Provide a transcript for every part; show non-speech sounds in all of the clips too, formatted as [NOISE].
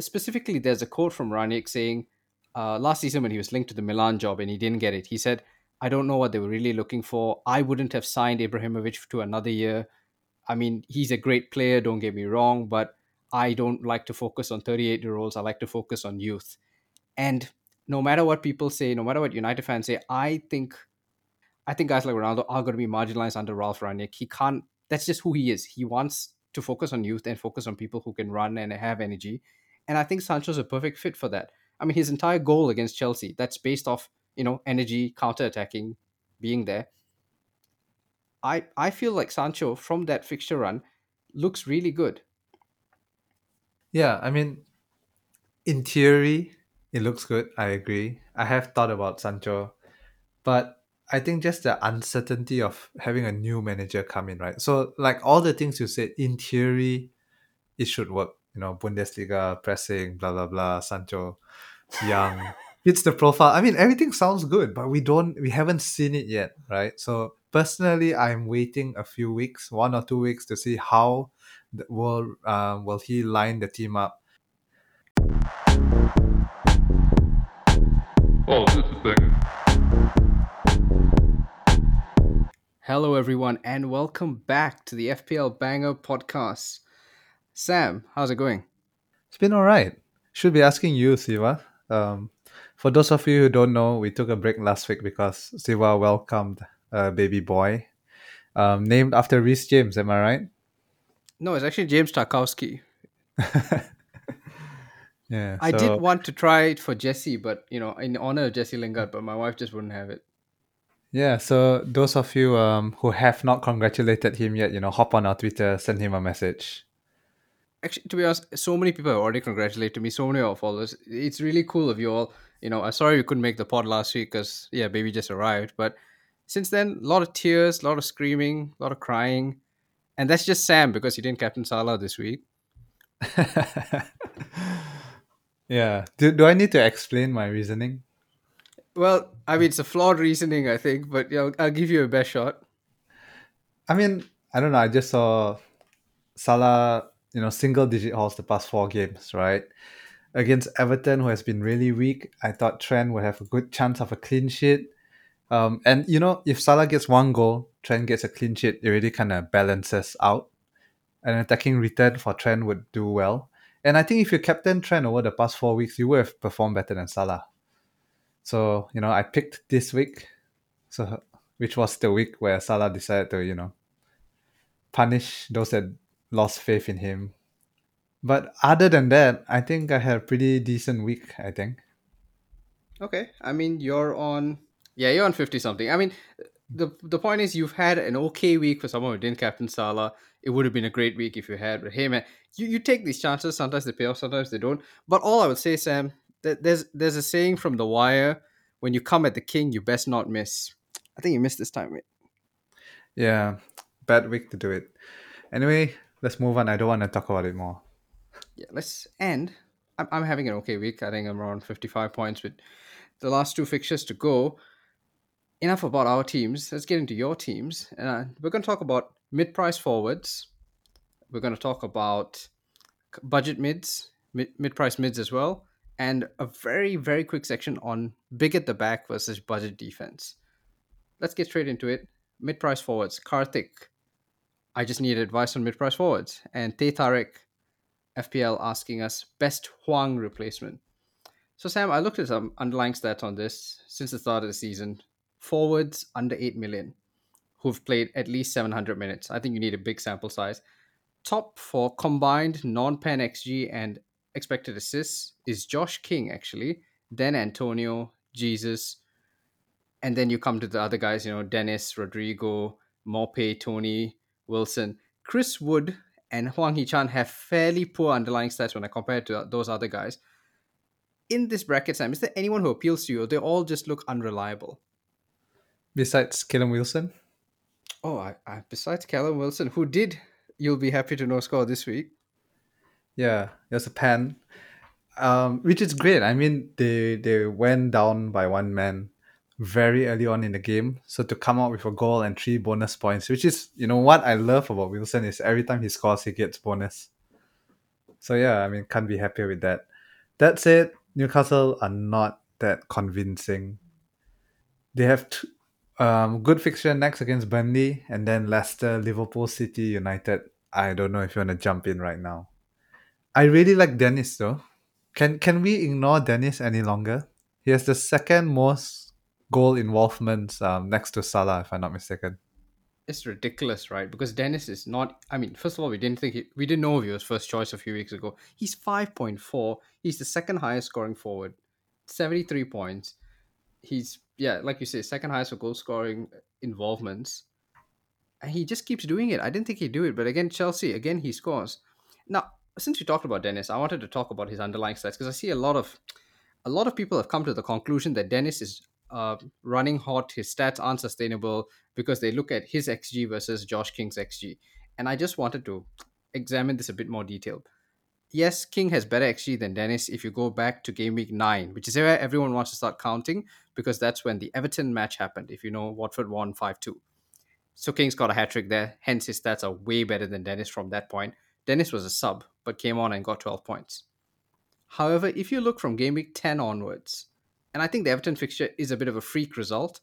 specifically, there's a quote from Rangnick saying, uh, last season when he was linked to the Milan job and he didn't get it, he said, I don't know what they were really looking for. I wouldn't have signed Ibrahimovic to another year. I mean, he's a great player, don't get me wrong, but I don't like to focus on 38 year olds. I like to focus on youth. And no matter what people say, no matter what United fans say, I think I think guys like Ronaldo are going to be marginalized under Ralf Rangnick. He can't. That's just who he is. He wants to focus on youth and focus on people who can run and have energy. And I think Sancho's a perfect fit for that. I mean, his entire goal against Chelsea that's based off you know energy, counter attacking, being there. I I feel like Sancho from that fixture run looks really good. Yeah, I mean, in theory, it looks good. I agree. I have thought about Sancho, but I think just the uncertainty of having a new manager come in, right? So, like all the things you said, in theory, it should work. You know, Bundesliga, pressing, blah, blah, blah, Sancho, young, [LAUGHS] fits the profile. I mean, everything sounds good, but we don't, we haven't seen it yet, right? So, personally, I'm waiting a few weeks, one or two weeks to see how the, will, um, will he line the team up. Oh, this is thing. Hello, everyone, and welcome back to the FPL Banger podcast. Sam, how's it going? It's been all right. Should be asking you, Siva. Um, for those of you who don't know, we took a break last week because Siva welcomed a baby boy um, named after Reece James. Am I right? No, it's actually James Tarkowski. [LAUGHS] yeah. I so- did want to try it for Jesse, but you know, in honor of Jesse Lingard, but my wife just wouldn't have it. Yeah, so those of you um, who have not congratulated him yet, you know, hop on our Twitter, send him a message. Actually, to be honest, so many people have already congratulated me. So many of our followers. It's really cool of you all. You know, I'm sorry you couldn't make the pod last week because yeah, baby just arrived. But since then, a lot of tears, a lot of screaming, a lot of crying, and that's just Sam because he didn't captain Salah this week. [LAUGHS] yeah. Do, do I need to explain my reasoning? Well, I mean, it's a flawed reasoning, I think, but yeah, I'll, I'll give you a best shot. I mean, I don't know. I just saw Salah, you know, single digit hauls the past four games, right? Against Everton, who has been really weak, I thought Trent would have a good chance of a clean sheet. Um, and, you know, if Salah gets one goal, Trent gets a clean sheet, it really kind of balances out. An attacking return for Trent would do well. And I think if you captain Trent over the past four weeks, you would have performed better than Salah. So, you know, I picked this week, so which was the week where Salah decided to, you know, punish those that lost faith in him. But other than that, I think I had a pretty decent week, I think. Okay, I mean, you're on. Yeah, you're on fifty something. I mean, the the point is, you've had an okay week for someone who didn't captain Salah. It would have been a great week if you had. But hey, man, you, you take these chances. Sometimes they pay off, sometimes they don't. But all I would say, Sam, that there's there's a saying from The Wire: when you come at the king, you best not miss. I think you missed this time, mate. Yeah, bad week to do it. Anyway, let's move on. I don't want to talk about it more. Yeah, let's end. I'm I'm having an okay week. I think I'm around fifty five points with the last two fixtures to go. Enough about our teams. Let's get into your teams. Uh, we're going to talk about mid price forwards. We're going to talk about budget mids, mid price mids as well, and a very, very quick section on big at the back versus budget defense. Let's get straight into it. Mid price forwards. Karthik, I just need advice on mid price forwards. And Tay FPL, asking us best Hwang replacement. So, Sam, I looked at some underlying stats on this since the start of the season. Forwards under 8 million who've played at least 700 minutes. I think you need a big sample size. Top for combined non pen XG and expected assists is Josh King, actually. Then Antonio, Jesus. And then you come to the other guys, you know, Dennis, Rodrigo, Maupay, Toney, Wilson. Chris Wood and Hwang Hee-chan have fairly poor underlying stats when I compare to those other guys. In this bracket, Sam, is there anyone who appeals to you? Or they all just look unreliable. Besides Callum Wilson? Oh, I, I, besides Callum Wilson, who did, you'll be happy to know, score this week. Yeah, there's a pen, um, which is great. I mean, they they went down by one man very early on in the game, so to come out with a goal and three bonus points, which is you know what I love about Wilson is every time he scores, he gets bonus. So yeah, I mean, can't be happier with that. That said, Newcastle are not that convincing. They have t- um, good fixture next against Burnley, and then Leicester, Liverpool, City, United. I don't know if you want to jump in right now. I really like Dennis though. Can can we ignore Dennis any longer? He has the second most goal involvements um, next to Salah, if I'm not mistaken. It's ridiculous, right? Because Dennis is not. I mean, first of all, we didn't think he, we didn't know he was first choice a few weeks ago. He's five point four. He's the second highest scoring forward, seventy three points. He's yeah, like you say, second highest for goal scoring involvements. And he just keeps doing it. I didn't think he'd do it, but again, Chelsea again he scores. Now, since we talked about Dennis, I wanted to talk about his underlying stats because I see a lot of a lot of people have come to the conclusion that Dennis is uh, running hot. His stats aren't sustainable because they look at his xG versus Josh King's xG, and I just wanted to examine this a bit more detailed. Yes, King has better xG than Dennis if you go back to game week nine, which is where everyone wants to start counting because that's when the Everton match happened. If you know, Watford won 5 2. So King's got a hat trick there, hence his stats are way better than Dennis from that point. Dennis was a sub, but came on and got 12 points. However, if you look from game week 10 onwards, and I think the Everton fixture is a bit of a freak result,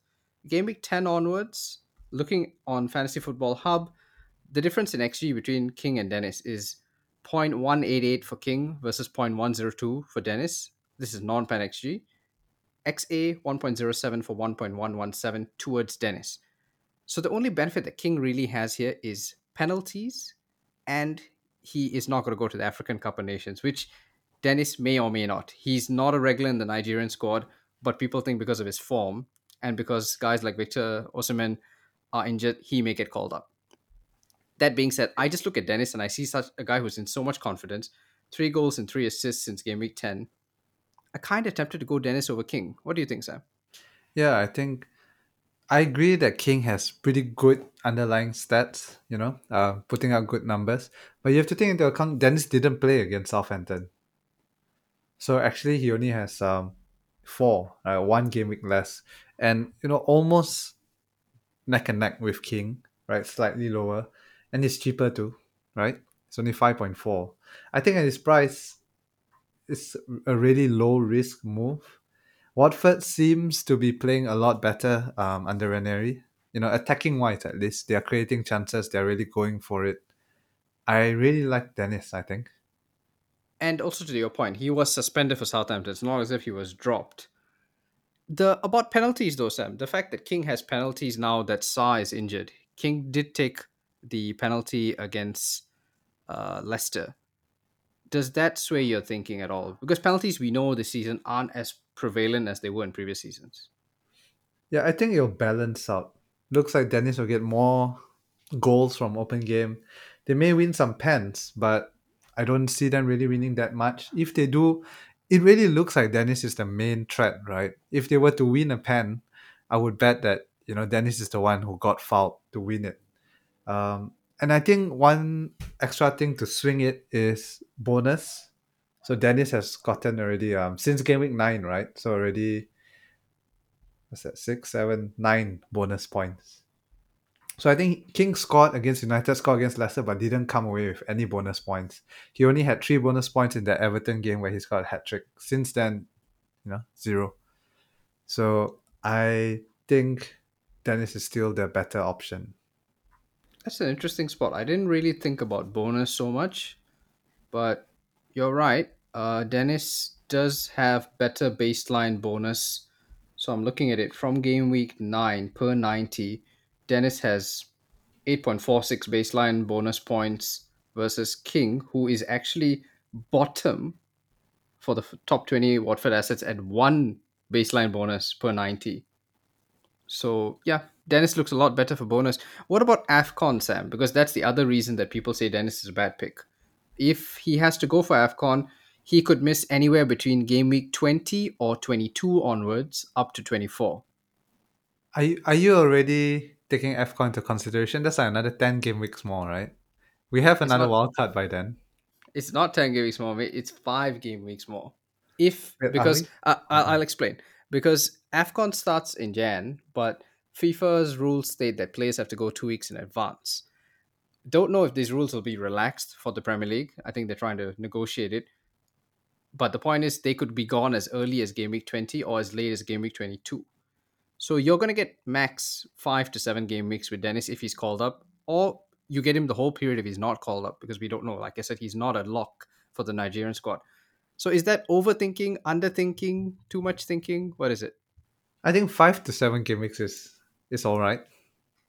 game week 10 onwards, looking on Fantasy Football Hub, the difference in XG between King and Dennis is 0.188 for King versus 0.102 for Dennis. This is non pen XG. XA 1.07 for 1.117 towards Dennis. So the only benefit that King really has here is penalties, and he is not going to go to the African Cup of Nations, which Dennis may or may not. He's not a regular in the Nigerian squad, but people think because of his form and because guys like Victor Osimhen are injured, he may get called up. That being said, I just look at Dennis and I see such a guy who's in so much confidence. Three goals and three assists since game week 10. I kind of tempted to go Dennis over King. What do you think, Sam? Yeah, I think I agree that King has pretty good underlying stats, you know, uh, putting out good numbers. But you have to take into account Dennis didn't play against Southampton. So actually, he only has um, four, uh, one game week less. And, you know, almost neck and neck with King, right? Slightly lower. And it's cheaper too, right? It's only 5.4. I think at his price, it's a really low risk move. Watford seems to be playing a lot better um, under Ranieri. You know, attacking wise at least, they are creating chances. They're really going for it. I really like Dennis. I think. And also to your point, he was suspended for Southampton. It's not as if he was dropped. The about penalties though, Sam. The fact that King has penalties now that Sarr is injured. King did take the penalty against uh, Leicester. Does that sway your thinking at all? Because penalties we know this season aren't as prevalent as they were in previous seasons. Yeah, I think it'll balance out. Looks like Dennis will get more goals from open game. They may win some pens, but I don't see them really winning that much. If they do, it really looks like Dennis is the main threat, right? If they were to win a pen, I would bet that you know Dennis is the one who got fouled to win it. Um, and I think one extra thing to swing it is bonus. So Dennis has gotten already um since game week nine, right? So already what's that six, seven, nine bonus points. So I think King scored against United, scored against Leicester, but didn't come away with any bonus points. He only had three bonus points in the Everton game where he scored a hat trick. Since then, you know, zero. So I think Dennis is still the better option. That's an interesting spot. I didn't really think about bonus so much, but you're right. Uh, Dennis does have better baseline bonus. So I'm looking at it from game week 9 per 90. Dennis has 8.46 baseline bonus points versus King, who is actually bottom for the top 20 Watford assets at one baseline bonus per 90. So, yeah, Dennis looks a lot better for bonus. What about AFCON, Sam? Because that's the other reason that people say Dennis is a bad pick. If he has to go for AFCON, he could miss anywhere between game week 20 or 22 onwards up to 24. Are you, are you already taking AFCON into consideration? That's like another 10 game weeks more, right? We have another not- wild card by then. It's not 10 game weeks more, mate. It's five game weeks more. If, because, uh, I- I'll explain. Because AFCON starts in Jan, but FIFA's rules state that players have to go two weeks in advance. Don't know if these rules will be relaxed for the Premier League. I think they're trying to negotiate it. But the point is, they could be gone as early as game week 20 or as late as game week 22. So you're going to get max five to seven game weeks with Dennis if he's called up, or you get him the whole period if he's not called up because we don't know. Like I said, he's not a lock for the Nigerian squad. So is that overthinking, underthinking, too much thinking? What is it? I think five to seven game weeks is is all right.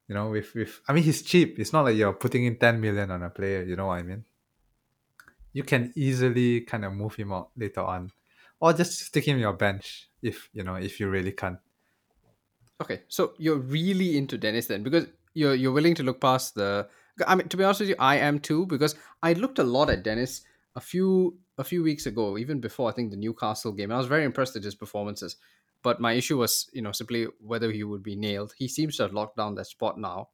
You know, with with I mean he's cheap. It's not like you're putting in ten million on a player. You know what I mean? You can easily kind of move him out later on, or just stick him in your bench if you know if you really can't. Okay, so you're really into Dennis then because you're you're willing to look past the. I mean, to be honest with you, I am too because I looked a lot at Dennis a few a few weeks ago, even before I think the Newcastle game. I was very impressed with his performances, but my issue was you know simply whether he would be nailed. He seems to have locked down that spot now.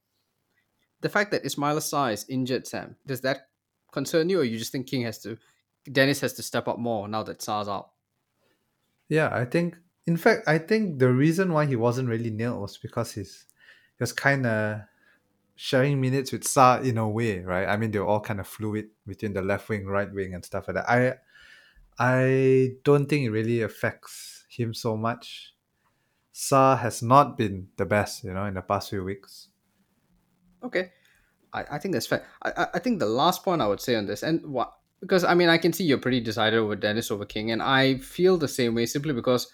The fact that Ismail is injured, Sam, does that concern you, or you just think King has to, Dennis has to step up more now that Sarr's out? Yeah, I think. In fact, I think the reason why he wasn't really nailed was because he's he was kind of sharing minutes with Sarr in a way, right? I mean, they're all kind of fluid between the left wing, right wing, and stuff like that. I I don't think it really affects him so much. Sarr has not been the best, you know, in the past few weeks. Okay, I, I think that's fair. I, I- think the last point I would say on this, and what because I mean I can see you're pretty decided over Dennis over King, and I feel the same way simply because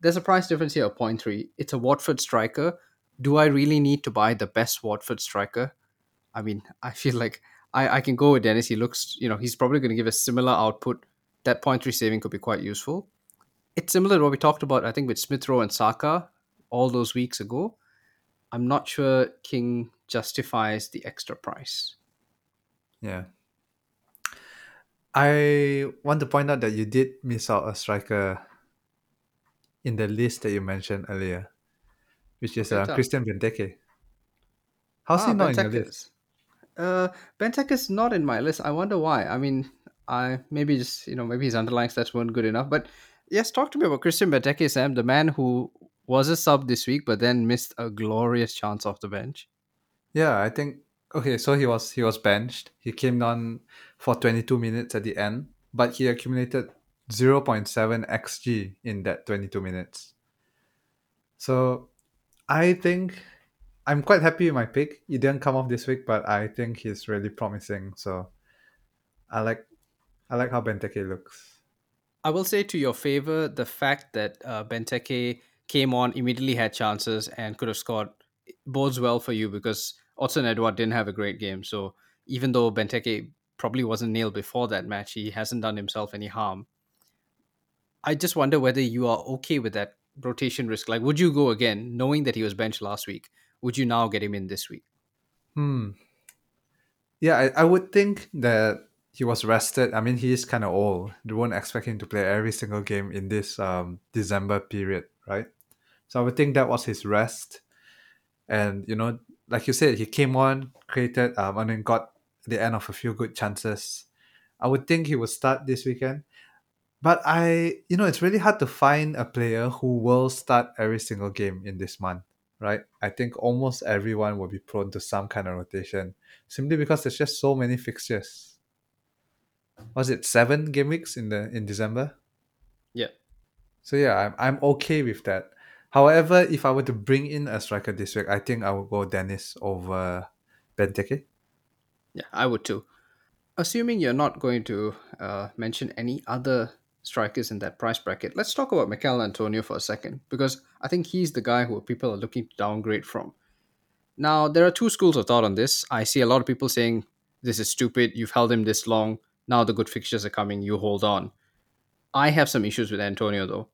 there's a price difference here of 0.3. It's a Watford striker. Do I really need to buy the best Watford striker? I mean, [LAUGHS] I feel like I, I can go with Dennis. He looks, you know, he's probably going to give a similar output. That 0.3 saving could be quite useful. It's similar to what we talked about, I think, with Smith Rowe and Saka all those weeks ago. I'm not sure King justifies the extra price. Yeah. I want to point out that you did miss out a striker in the list that you mentioned earlier, which is uh. Christian Benteke. How's Ah, he not in your list? Uh, Benteke is not in my list. I wonder why. I mean, I maybe just you know maybe his underlying stats weren't good enough. But yes, talk to me about Christian Benteke, Sam, the man who was a sub this week, but then missed a glorious chance off the bench. Yeah, I think okay, so he was he was benched. He came on for 22 minutes at the end, but he accumulated 0.7 xg in that 22 minutes. So, I think I'm quite happy with my pick. He didn't come off this week, but I think he's really promising. So, I like I like how Benteke looks. I will say to your favor the fact that uh, Benteke came on, immediately had chances, and could have scored bodes well for you because Odsonne Edouard didn't have a great game. So even though Benteke probably wasn't nailed before that match, he hasn't done himself any harm. I just wonder whether you are okay with that rotation risk. Like, would you go again, knowing that he was benched last week? Would you now get him in this week? Hmm. Yeah, I, I would think that he was rested. I mean, he is kind of old. They won't expect him to play every single game in this um, December period, right? So I would think that was his rest. And, you know, like you said, he came on, created, um, and then got the end of a few good chances. I would think he would start this weekend. But I, you know, it's really hard to find a player who will start every single game in this month, right? I think almost everyone will be prone to some kind of rotation simply because there's just so many fixtures. Was it seven game weeks in the in December? Yeah. So yeah, I'm I'm okay with that. However, if I were to bring in a striker this week, I think I would go Dennis over Benteke. Yeah, I would too. Assuming you're not going to uh, mention any other strikers in that price bracket, let's talk about Michail Antonio for a second because I think he's the guy who people are looking to downgrade from. Now, there are two schools of thought on this. I see a lot of people saying, This is stupid. You've held him this long. Now the good fixtures are coming. You hold on. I have some issues with Antonio, though.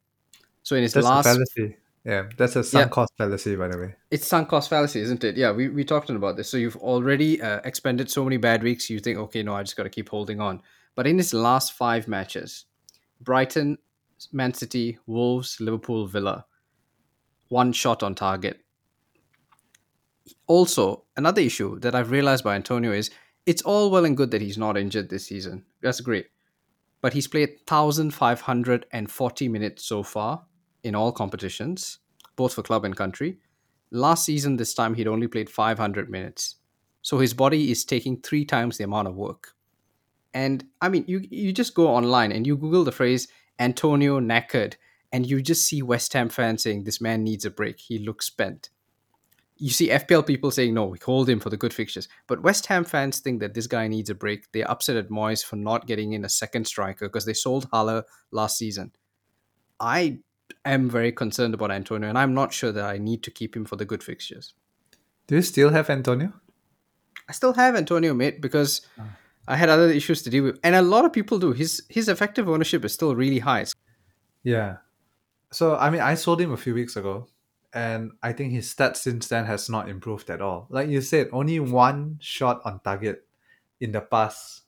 So in his That's last fallacy. Yeah, that's a sunk Yeah. cost fallacy, by the way. it's sunk cost fallacy, isn't it? Yeah, we, we talked about this. So you've already uh, expended so many bad weeks, you think, okay, no, I just got to keep holding on. But in his last five matches, Brighton, Man City, Wolves, Liverpool, Villa, one shot on target. Also, another issue that I've realized by Antonio is it's all well and good that he's not injured this season. That's great. But he's played 1,540 minutes so far in all competitions, both for club and country. Last season, this time, he'd only played 500 minutes. So his body is taking three times the amount of work. And I mean, you you just go online and you Google the phrase Antonio knackered, and you just see West Ham fans saying this man needs a break. He looks spent. You see FPL people saying no, we hold him for the good fixtures. But West Ham fans think that this guy needs a break. They're upset at Moyes for not getting in a second striker because they sold Haller last season. I am very concerned about Antonio, and I'm not sure that I need to keep him for the good fixtures. Do you still have Antonio? I still have Antonio, mate, because ah. I had other issues to deal with, and a lot of people do. His his effective ownership is still really high. Yeah. So I mean, I sold him a few weeks ago, and I think his stats since then has not improved at all. Like you said, only one shot on target in the past.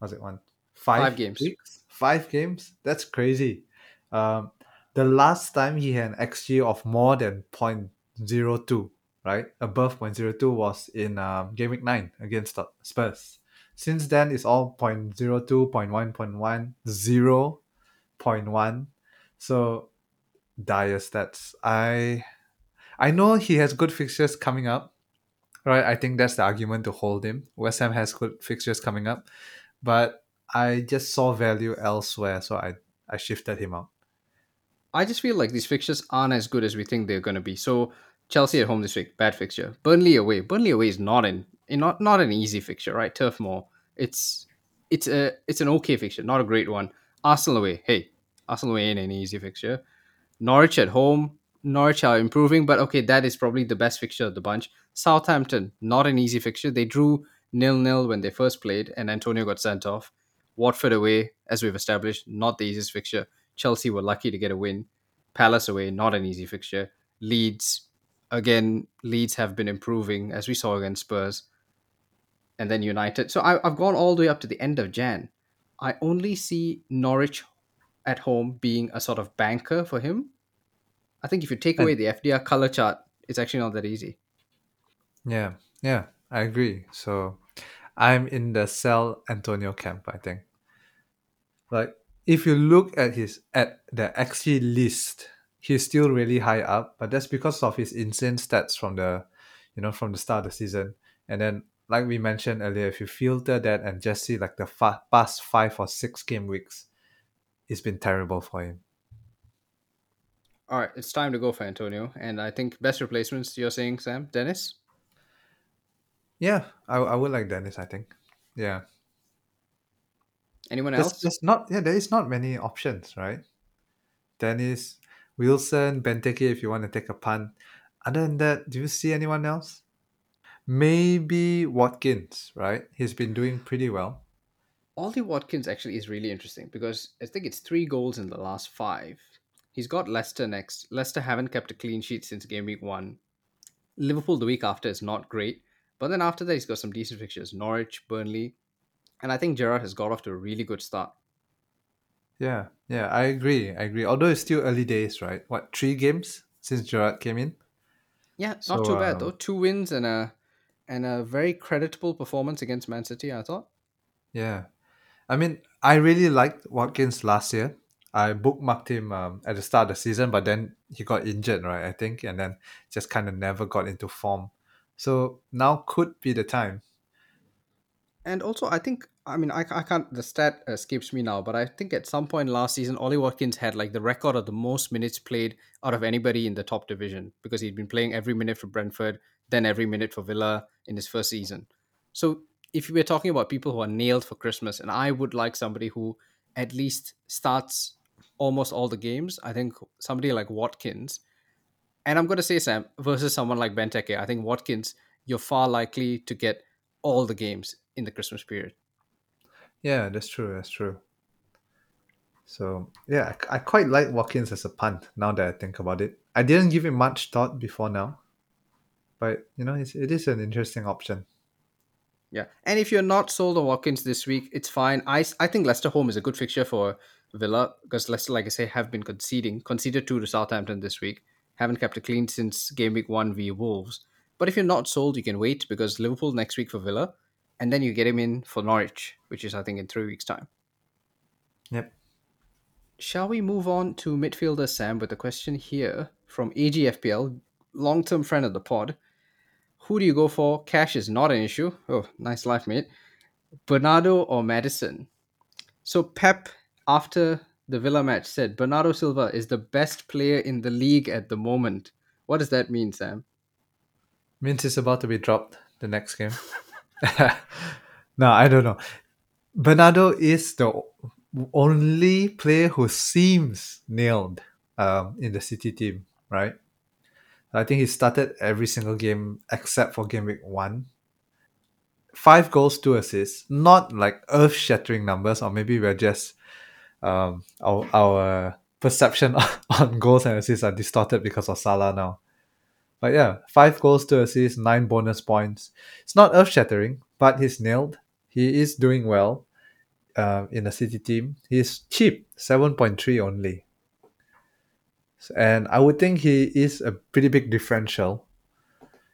Was it one five, Five games. Weeks? Five games. That's crazy. Um, the last time he had an xG of more than 0.02, right, above 0.02 was in um, game week nine against Spurs. Since then, it's all 0.02, 0.1, 0.1, 0.1. So dire stats. I I know he has good fixtures coming up, right? I think that's the argument to hold him. West Ham has good fixtures coming up, but I just saw value elsewhere, so I I shifted him out. I just feel like these fixtures aren't as good as we think they're going to be. So Chelsea at home this week, bad fixture. Burnley away. Burnley away is not an not not an easy fixture, right? Turf Moor. It's it's a it's an okay fixture, not a great one. Arsenal away. Hey, Arsenal away ain't an easy fixture. Norwich at home. Norwich are improving, but okay, that is probably the best fixture of the bunch. Southampton, not an easy fixture. They drew nil nil when they first played, and Antonio got sent off. Watford away, as we've established, not the easiest fixture. Chelsea were lucky to get a win. Palace away, not an easy fixture. Leeds, again, Leeds have been improving as we saw against Spurs. And then United. So I, I've gone all the way up to the end of Jan. I only see Norwich at home being a sort of banker for him. I think if you take away the FDR color chart, it's actually not that easy. Yeah, yeah, I agree. So I'm in the sell Antonio camp, I think. Like if you look at his at the XG list, he's still really high up, but that's because of his insane stats from the you know from the start of the season. And then like we mentioned earlier, if you filter that and just see like the fa- past five or six game weeks, it's been terrible for him. All right, it's time to go for Antonio. And I think best replacements, you're saying, Sam? Dennis? Yeah, I, I would like Dennis, I think. Yeah. Anyone There's, else? there's not yeah, there is not many options, right? Dennis, Wilson, Benteke if you want to take a punt. Other than that, do you see anyone else? Maybe Watkins, right? He's been doing pretty well. Ollie Watkins actually is really interesting because I think it's three goals in the last five. He's got Leicester next. Leicester haven't kept a clean sheet since game week one. Liverpool the week after is not great, but then after that he's got some decent fixtures: Norwich, Burnley, and I think Gerrard has got off to a really good start. Yeah, yeah, I agree. I agree. Although it's still early days, right? What three games since Gerrard came in? Yeah, So, not too bad um, though. Two wins and a and a very creditable performance against Man City. I thought. Yeah, I mean, I really liked Watkins last year. I bookmarked him um, at the start of the season, but then he got injured, right? I think, and then just kind of never got into form. So now could be the time. And also, I think I mean I, I can't the stat escapes me now, but I think at some point last season, Ollie Watkins had like the record of the most minutes played out of anybody in the top division because he'd been playing every minute for Brentford, then every minute for Villa in his first season. So if we're talking about people who are nailed for Christmas, and I would like somebody who at least starts almost all the games, I think somebody like Watkins. And I'm going to say Sam versus someone like Benteke. I think Watkins, you're far likely to get all the games in the Christmas period. Yeah, that's true. That's true. So yeah, I, I quite like Watkins as a punt. Now that I think about it, I didn't give it much thought before now, but you know, it's, it is an interesting option. Yeah, and if you're not sold on Watkins this week, it's fine. I, I think Leicester home is a good fixture for Villa because Leicester, like I say, have been conceding. Conceded two to Southampton this week. Haven't kept it clean since game week one v Wolves. But if you're not sold, you can wait because Liverpool next week for Villa, and then you get him in for Norwich, which is I think in three weeks' time. Yep. Shall we move on to midfielder Sam with a question here from AGFPL, long-term friend of the pod. Who do you go for? Cash is not an issue. Oh, nice life, mate. Bernardo or Maddison. So Pep, after the Villa match, said Bernardo Silva is the best player in the league at the moment. What does that mean, Sam? Means he's about to be dropped the next game. [LAUGHS] no, I don't know. Bernardo is the only player who seems nailed um, in the City team, right? I think he started every single game except for game week one. Five goals, two assists. Not like earth shattering numbers, or maybe we're just um, our, our perception [LAUGHS] on goals and assists are distorted because of Salah now. But yeah, five goals, two assists, nine bonus points. It's not earth shattering, but he's nailed. He is doing well uh, in the City team. He's cheap, 7.3 only. And I would think he is a pretty big differential.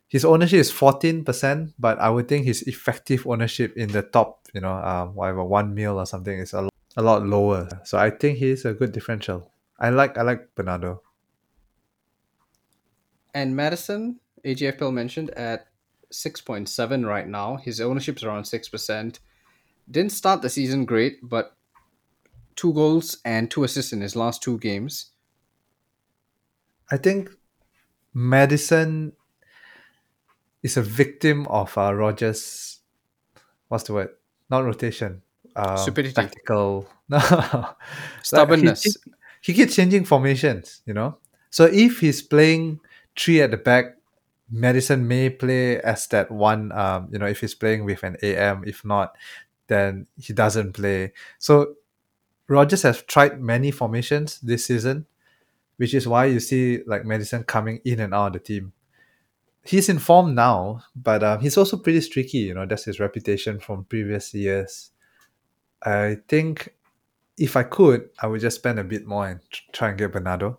His ownership is 14%, but I would think his effective ownership in the top, you know, um, whatever, one mil or something is a, a lot lower. So I think he's a good differential. I like I like Bernardo. And Maddison, AGFL mentioned at 6.7 right now. His ownership's around 6%. Didn't start the season great, but two goals and two assists in his last two games. I think Maddison is a victim of uh, Rodgers. What's the word? Not rotation. Um, Stupidity. Tactical. [LAUGHS] No. Stubbornness. Like he, he keeps changing formations, you know? So if he's playing three at the back, Maddison may play as that one, um, you know, if he's playing with an AM. If not, then he doesn't play. So Rodgers has tried many formations this season, which is why you see like Maddison coming in and out of the team. He's in form now, but um, he's also pretty streaky. You know, that's his reputation from previous years. I think if I could, I would just spend a bit more and try and get Bernardo.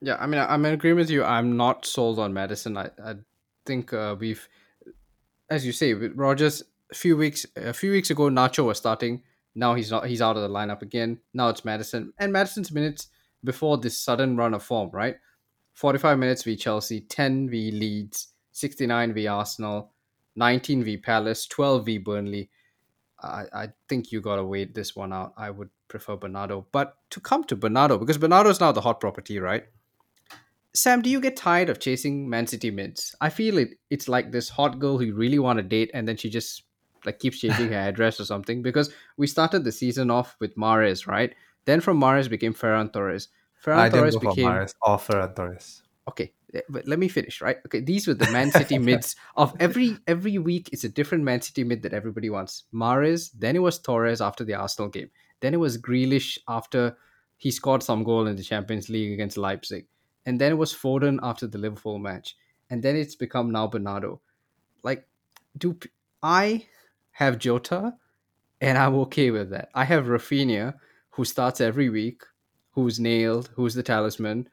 Yeah, I mean, I'm in agreement with you. I'm not sold on Maddison. I, I think uh, we've, as you say, with Rodgers. A few weeks, a few weeks ago, Nacho was starting. Now he's not. He's out of the lineup again. Now it's Maddison, and Maddison's minutes before this sudden run of form, right? 45 minutes v Chelsea, 10 v Leeds, 69 v Arsenal, 19 v Palace, 12 v Burnley. I, I think you gotta wait this one out. I would prefer Bernardo. But to come to Bernardo, because Bernardo is now the hot property, right? Sam, do you get tired of chasing Man City mids? I feel it it's like this hot girl who you really want to date and then she just like keeps changing her [LAUGHS] address or something. Because we started the season off with Mahrez, right? Then from Mahrez became Ferran Torres. Ferran I Torres didn't go for became Mahrez or Ferran Torres. okay but let me finish right okay these were the man city [LAUGHS] mids of every every week it's a different man city mid that everybody wants mahrez then it was torres after the arsenal game then it was grealish after he scored some goal in the champions league against leipzig and then it was foden after the liverpool match and then it's become now bernardo like do I have jota and i'm okay with that i have raphinha who starts every week who's nailed who's the talisman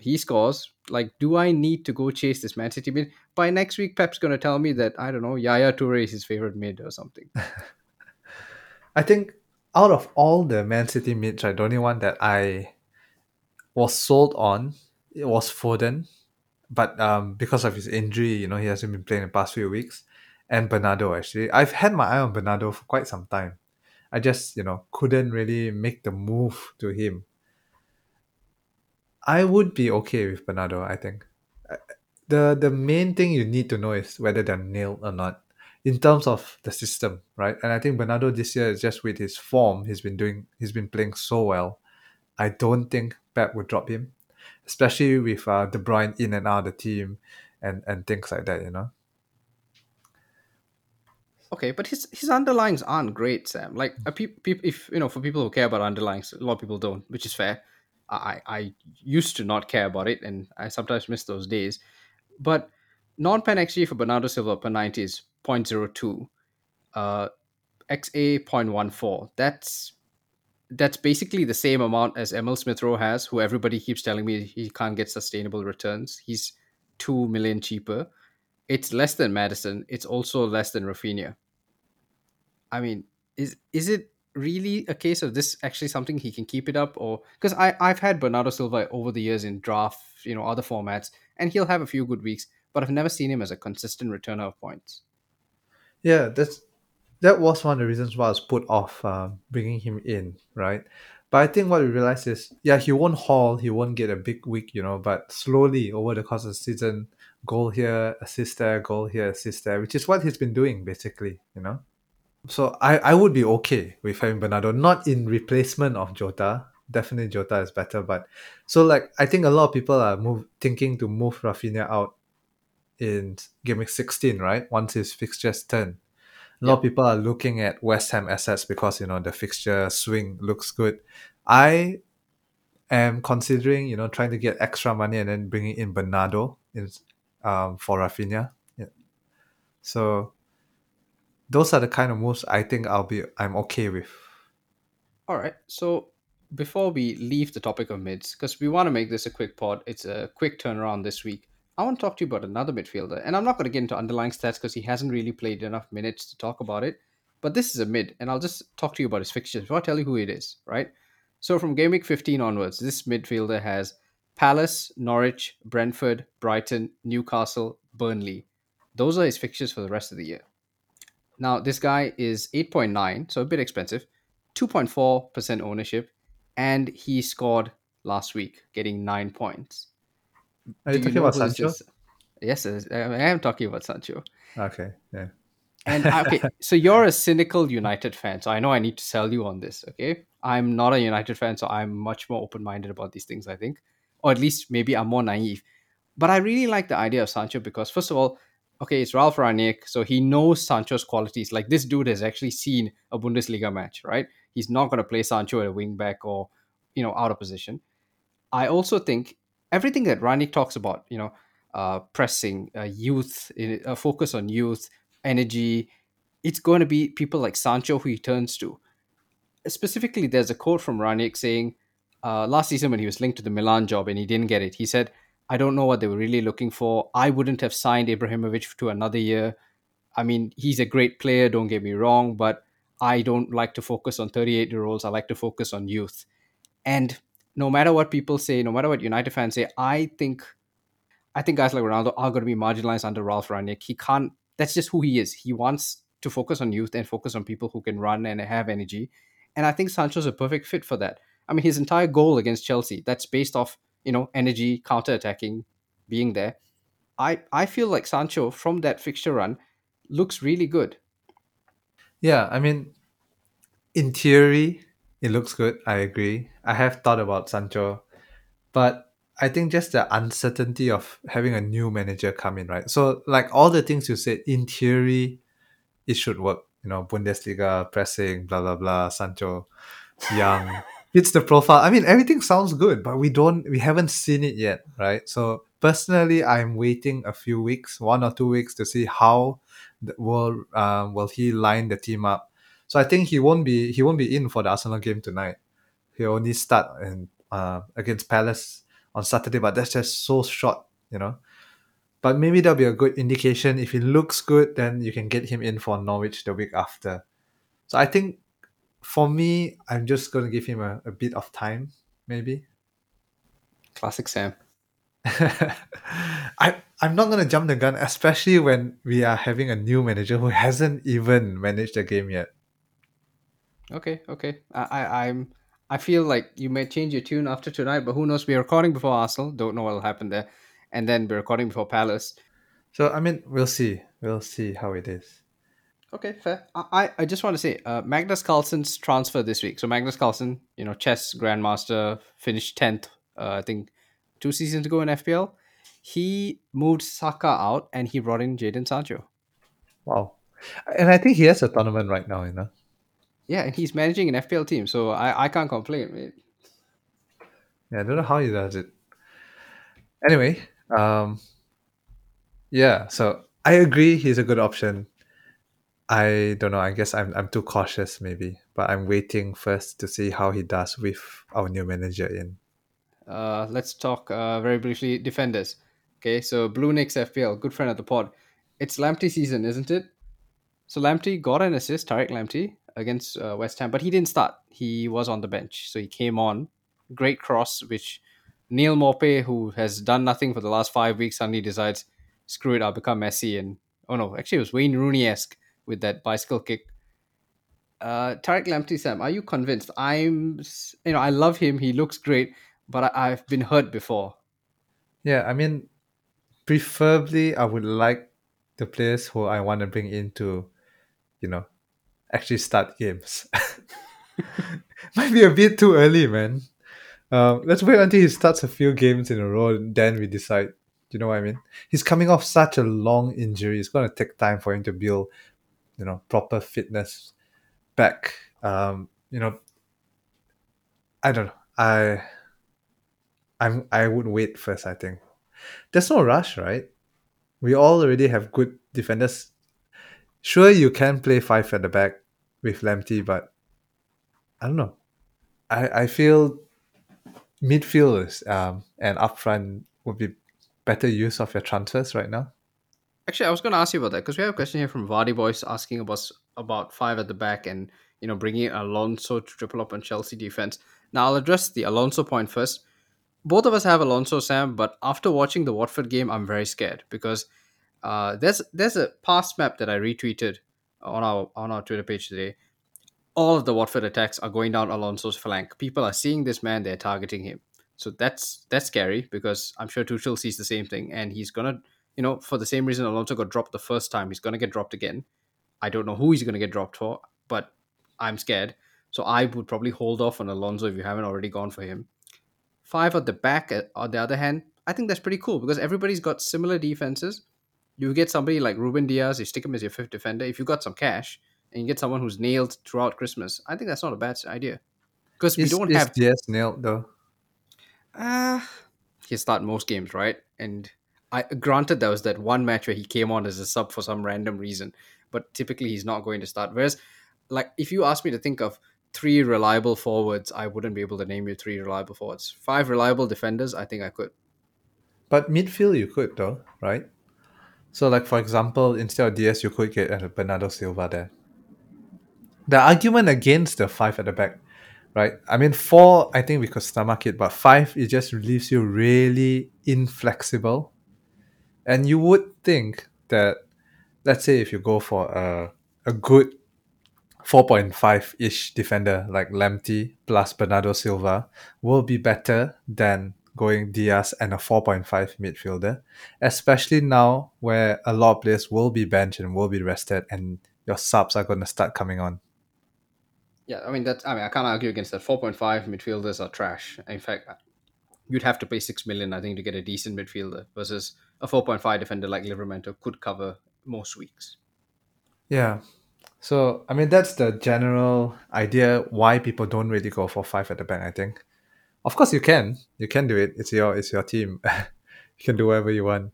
he scores. Like, do I need to go chase this Man City mid? By next week, Pep's going to tell me that, I don't know, Yaya Toure is his favorite mid or something. [LAUGHS] I think out of all the Man City mids, right, the only one that I was sold on it was Foden, but um, because of his injury, you know, he hasn't been playing the past few weeks, and Bernardo. Actually, I've had my eye on Bernardo for quite some time. I just, you know, couldn't really make the move to him. I would be okay with Bernardo. I think the the main thing you need to know is whether they're nailed or not in terms of the system, right? And I think Bernardo this year is just with his form, he's been doing, he's been playing so well. I don't think Pep would drop him, especially with uh, De Bruyne in and out of the team, and and things like that. You know. Okay, but his his underlines aren't great, Sam. Like peop, peop, if you know, for people who care about underlines, a lot of people don't, which is fair. I I used to not care about it, and I sometimes miss those days. But non-pen XG for Bernardo Silva per 90 is 0.02. Uh, XA 0.14. That's that's basically the same amount as Emil Smith Rowe has, who everybody keeps telling me he can't get sustainable returns. He's two million cheaper. It's less than Maddison. It's also less than Raphinha. I mean, is is it really a case of this actually something he can keep it up or because I I've had Bernardo Silva over the years in draft, you know, other formats, and he'll have a few good weeks, but I've never seen him as a consistent returner of points. Yeah, that's that was one of the reasons why I was put off um, bringing him in, right? But I think what we realized is, yeah, he won't haul, he won't get a big week, you know, but slowly over the course of the season, goal here, assist there, goal here, assist there, which is what he's been doing basically, you know. So I, I would be okay with having Bernardo, not in replacement of Jota. Definitely Jota is better, but so like I think a lot of people are move thinking to move Raphinha out in game week 16, right? Once his fixtures turn. A lot of people are looking at West Ham assets because you know the fixture swing looks good. I am considering you know trying to get extra money and then bringing in Bernardo in um, for Raphinha. Yeah. So those are the kind of moves I think I'll be I'm okay with. All right. So before we leave the topic of mids, because we want to make this a quick pod, it's a quick turnaround this week. I want to talk to you about another midfielder, and I'm not going to get into underlying stats because he hasn't really played enough minutes to talk about it. But this is a mid, and I'll just talk to you about his fixtures before I tell you who it is, right? So from game week 15 onwards, this midfielder has Palace, Norwich, Brentford, Brighton, Newcastle, Burnley. Those are his fixtures for the rest of the year. Now, this guy is 8.9, so a bit expensive, 2.4% ownership, and he scored last week, getting nine points. Are you you talking about this Sancho? Yes, I am talking about Sancho. Okay, yeah. And uh, okay, [LAUGHS] so you're a cynical United fan, so I know I need to sell you on this. Okay, I'm not a United fan, so I'm much more open-minded about these things. I think, or at least maybe I'm more naive. But I really like the idea of Sancho because, first of all, okay, it's Ralf Rangnick, so he knows Sancho's qualities. Like this dude has actually seen a Bundesliga match, right? He's not going to play Sancho at a wing back or you know out of position. I also think everything that Rangnick talks about, you know, uh, pressing, uh, youth, a focus on youth, energy, it's going to be people like Sancho who he turns to. Specifically, there's a quote from Rangnick saying, uh, last season when he was linked to the Milan job and he didn't get it, he said, I don't know what they were really looking for. I wouldn't have signed Ibrahimovic to another year. I mean, he's a great player, don't get me wrong, but I don't like to focus on 38 year olds. I like to focus on youth. And no matter what people say, no matter what United fans say, I think I think guys like Ronaldo are going to be marginalized under Ralf Rangnick. He can't. That's just who he is. He wants to focus on youth and focus on people who can run and have energy. And I think Sancho's a perfect fit for that. I mean, his entire goal against Chelsea that's based off you know energy, counter attacking, being there. I I feel like Sancho from that fixture run looks really good. Yeah, I mean, in theory, it looks good. I agree. I have thought about Sancho, but I think just the uncertainty of having a new manager come in, right? So, like all the things you said, in theory, it should work. You know, Bundesliga, pressing, blah, blah, blah, Sancho, young, [LAUGHS] fits the profile. I mean, everything sounds good, but we don't, we haven't seen it yet, right? So, personally, I'm waiting a few weeks, one or two weeks to see how the, will, um, will he line the team up. So, I think he won't be, he won't be in for the Arsenal game tonight. He'll only start in, uh, against Palace on Saturday, but that's just so short, you know. But maybe that'll be a good indication. If he looks good, then you can get him in for Norwich the week after. So I think for me, I'm just going to give him a, a bit of time, maybe. Classic Sam. [LAUGHS] I I'm not gonna jump the gun, especially when we are having a new manager who hasn't even managed the game yet. Okay, okay. I, I I'm I feel like you may change your tune after tonight, but who knows? We're recording before Arsenal. Don't know what'll happen there, and then we're recording before Palace. So I mean, we'll see. We'll see how it is. Okay, fair. I I I just want to say, uh, Magnus Carlsen's transfer this week. So Magnus Carlsen, you know, chess grandmaster, finished tenth. Uh, I think two seasons ago in FPL. He moved Saka out and he brought in Jadon Sancho. Wow. And I think he has a tournament right now, you know. Yeah, and he's managing an FPL team, so I I can't complain. Mate. Yeah, I don't know how he does it. Anyway, um, yeah. So I agree, he's a good option. I don't know. I guess I'm I'm too cautious, maybe. But I'm waiting first to see how he does with our new manager in. Uh, let's talk uh, very briefly defenders. Okay, so Blue Nicks FPL, good friend of the pod. It's Lamptey season, isn't it? So Lamptey got an assist, Tariq Lamptey, against uh, West Ham, but he didn't start. He was on the bench, so he came on. Great cross, which Neal Maupay, who has done nothing for the last five weeks, suddenly decides, screw it, I'll become Messi. And oh no, actually it was Wayne Rooney esque. with that bicycle kick. Uh, Tariq Lamptey, Sam, are you convinced? I'm, you know, I love him. He looks great, but I, I've been hurt before. Yeah, I mean, preferably I would like the players who I want to bring in to, you know, actually start games. [LAUGHS] Might be a bit too early, man. Um, let's wait until he starts a few games in a row, and then we decide. You know what I mean? He's coming off such a long injury. It's going to take time for him to build, you know, proper fitness back. Um, you know, I don't know. I, I'm, I would wait first. I think there's no rush, right? We all already have good defenders. Sure, you can play five at the back with Lamptey, but I don't know. I, I feel midfielders um, and up front would be better use of your transfers right now. Actually, I was going to ask you about that because we have a question here from Vardy Boys asking about about five at the back and you know bringing Alonso to triple up on Chelsea defense. Now I'll address the Alonso point first. Both of us have Alonso, Sam, but after watching the Watford game, I'm very scared because uh, there's there's a past map that I retweeted on our on our Twitter page today. All of the Watford attacks are going down Alonso's flank. People are seeing this man; they're targeting him. So that's that's scary because I'm sure Tuchel sees the same thing, and he's gonna, you know, for the same reason Alonso got dropped the first time, he's gonna get dropped again. I don't know who he's gonna get dropped for, but I'm scared. So I would probably hold off on Alonso if you haven't already gone for him. Five at the back, uh, on the other hand, I think that's pretty cool because everybody's got similar defenses. You get somebody like Ruben Dias, you stick him as your fifth defender. If you got some cash and you get someone who's nailed throughout Christmas, I think that's not a bad idea because we don't is have. Dias nailed though? Uh, he start most games, right? And I granted there was that one match where he came on as a sub for some random reason, but typically he's not going to start. Whereas, like, if you ask me to think of three reliable forwards, I wouldn't be able to name you three reliable forwards. Five reliable defenders, I think I could. But midfield you could though, right? So like for example, instead of Dias, you could get uh, Bernardo Silva there. The argument against the five at the back, right? I mean, four, I think we could stomach it, but five, it just leaves you really inflexible. And you would think that, let's say, if you go for a a good 4.5 ish defender like Lamptey plus Bernardo Silva will be better than going Dias and a 4.5 midfielder, especially now where a lot of players will be benched and will be rested and your subs are going to start coming on. Yeah, I mean that. I mean, I can't argue against that. Four point five midfielders are trash. In fact, you'd have to pay six million, I think, to get a decent midfielder versus a four point five defender like Livramento could cover most weeks. Yeah. So, I mean, that's the general idea why people don't really go for five at the back, I think. Of course, you can. You can do it. It's your it's your team. [LAUGHS] you can do whatever you want.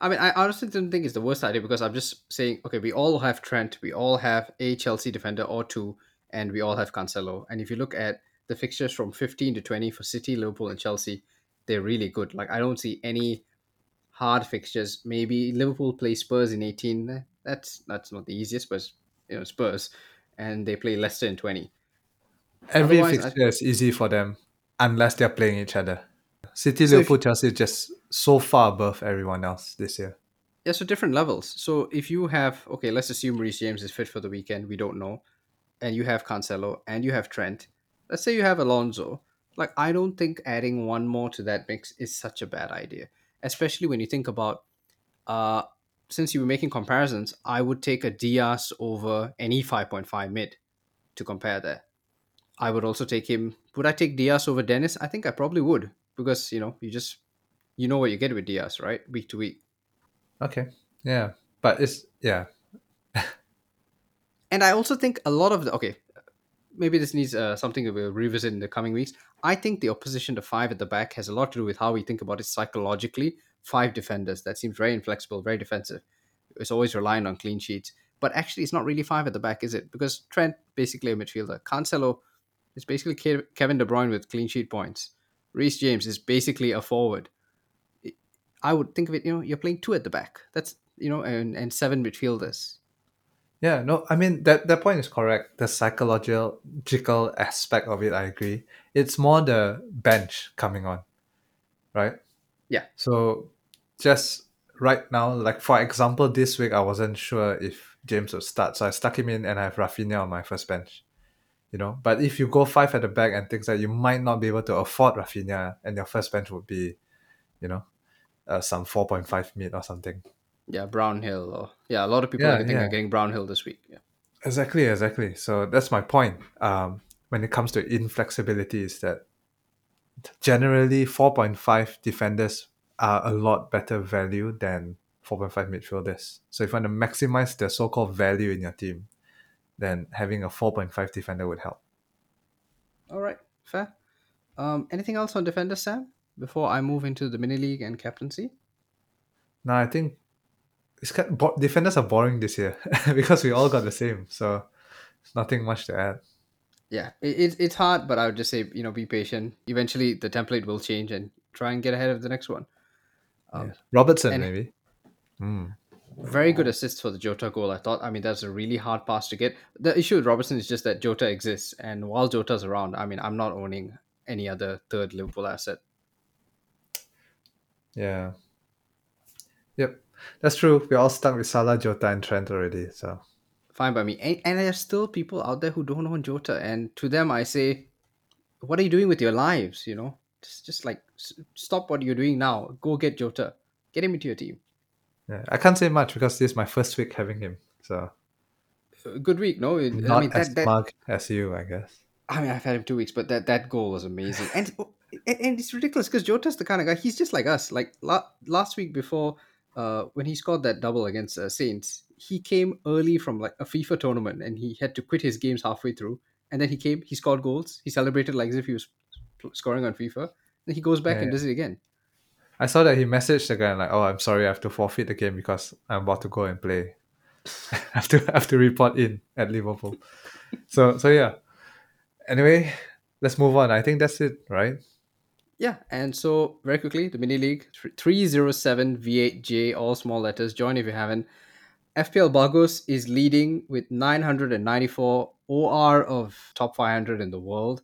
I mean, I honestly don't think it's the worst idea because I'm just saying, okay, we all have Trent, we all have a Chelsea defender or two, and we all have Cancelo. And if you look at the fixtures from 15 to 20 for City, Liverpool, and Chelsea, they're really good. Like, I don't see any hard fixtures. Maybe Liverpool play Spurs in 18. Eh, that's that's not the easiest, but you know, Spurs, and they play Leicester in 20. Every Otherwise, I- fixture is easy for them unless they're playing each other. City, So if- Liverpool, Chelsea is just so far above everyone else this year. Yeah, so different levels. So if you have okay, let's assume Reece James is fit for the weekend. We don't know, and you have Cancelo and you have Trent. Let's say you have Alonso. Like I don't think adding one more to that mix is such a bad idea, especially when you think about. Uh, since you were making comparisons, I would take a Dias over any five point five mid to compare there. I would also take him. Would I take Dias over Dennis? I think I probably would because you know you just you know what you get with Dias, right? Week to week. Okay. Yeah. But it's yeah. and I also think a lot of the okay, maybe this needs uh, something that we'll revisit in the coming weeks. I think the opposition to five at the back has a lot to do with how we think about it psychologically. Five defenders that seems very inflexible, very defensive. It's always relying on clean sheets, but actually, it's not really five at the back, is it? Because Trent basically a midfielder. Cancelo is basically Kevin De Bruyne with clean sheet points. Reece James is basically a forward. I would think of it, you know, you're playing two at the back. That's you know, and, and seven midfielders. Yeah, no, I mean that that point is correct. The psychological aspect of it, I agree. It's more the bench coming on, right? Yeah. So just right now, like for example, this week I wasn't sure if James would start. So I stuck him in and I have Raphinha on my first bench. You know, but if you go five at the back and things like you might not be able to afford Raphinha, and your first bench would be, you know, uh, some four point five mid or something. Yeah, Brownhill. Or yeah, a lot of people Yeah, I think yeah. are getting Brownhill this week. Yeah. Exactly, exactly. So that's my point. Um, when it comes to inflexibility, is that generally four point five defenders are a lot better value than four point five midfielders. So if you want to maximize the so-called value in your team, then having a four point five defender would help. All right, fair. Um, anything else on defender, Sam? Before I move into the mini league and captaincy. Now I think it's kind bo- defenders are boring this year [LAUGHS] because we all got the same. So there's nothing much to add. Yeah, it, it, it's hard, but I would just say you know be patient. Eventually, the template will change and try and get ahead of the next one. Um, Yeah. Robertson and- maybe. Mm. Very good assist for the Jota goal. I thought. I mean, that's a really hard pass to get. The issue with Robertson is just that Jota exists, and while Jota's around, I mean, I'm not owning any other third Liverpool asset. Yeah. Yep. That's true. We're all stuck with Salah, Jota, and Trent already. So Fine by me. And, and there's still people out there who don't own Jota, and to them, I say, what are you doing with your lives? You know, just just like s- stop what you're doing now. Go get Jota. Get him into your team. Yeah, I can't say much because this is my first week having him. So Uh, Good week, no? It- not I mean, as that, that, smug as you, I guess. I mean, I've had him two weeks, but that, that goal was amazing, and and, and it's ridiculous because Jota's the kind of guy. He's just like us. Like la- last week before, uh, when he scored that double against uh, Saints, he came early from like a FIFA tournament, and he had to quit his games halfway through. And then he came, he scored goals, he celebrated like as if he was scoring on FIFA. Then he goes back Yeah, and does it again. I saw that he messaged the guy like, "Oh, I'm sorry, I have to forfeit the game because I'm about to go and play. [LAUGHS] I have to I have to report in at Liverpool." So so yeah. Anyway, let's move on. I think that's it, right? Yeah, and so very quickly, the mini league three zero seven V8J, all small letters. Join if you haven't. FPL Bargos is leading with 994 OR of top 500 in the world.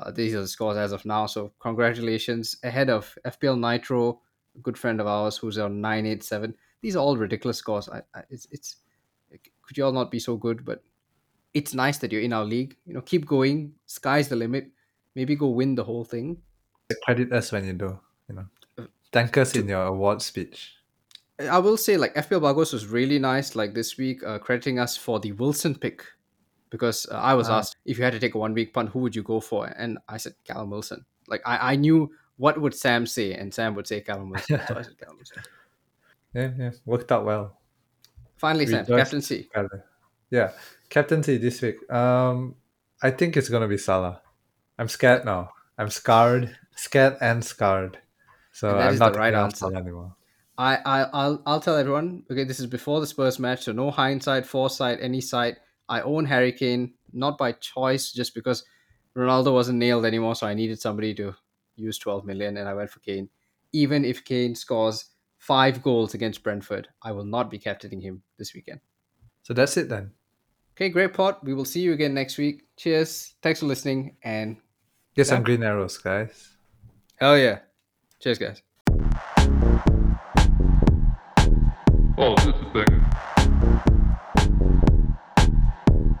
Uh, these are the scores as of now. So congratulations ahead of FPL Nitro, a good friend of ours who's on 987. These are all ridiculous scores. I, I, it's it's could you all not be so good? But it's nice that you're in our league. You know, keep going. Sky's the limit. Maybe go win the whole thing. Credit us when you do. You know, thank us in your award speech. I will say, like FPL Bargos was really nice. Like this week, uh, crediting us for the Wilson pick because uh, I was Ah. asked if you had to take a one week punt, who would you go for? And I said Callum Wilson. Like I, I knew what would Sam say, and Sam would say Callum [LAUGHS] Wilson. so I said Callum Wilson. Yeah, yeah, worked out well. Finally, Sam, captaincy. Better. Yeah, captaincy this week. Um, I think it's gonna be Salah. I'm scared now. I'm scarred, scared and scarred. So And I'm not the right answer. Anymore. I, I, I'll, I'll tell everyone. Okay, this is before the Spurs match, so no hindsight, foresight, any sight. I own Harry Kane, not by choice, just because Ronaldo wasn't nailed anymore, so I needed somebody to use 12 million, and I went for Kane. Even if Kane scores five goals against Brentford, I will not be captaining him this weekend. So that's it then. Okay, great pot. We will see you again next week. Cheers. Thanks for listening, and Get some green arrows, guys. hell yeah. Cheers, guys. Oh, this is the thing.